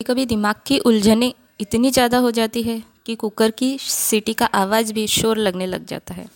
कभी दिमाग की उलझने इतनी ज़्यादा हो जाती है कि कुकर की सीटी का आवाज़ भी शोर लगने लग जाता है।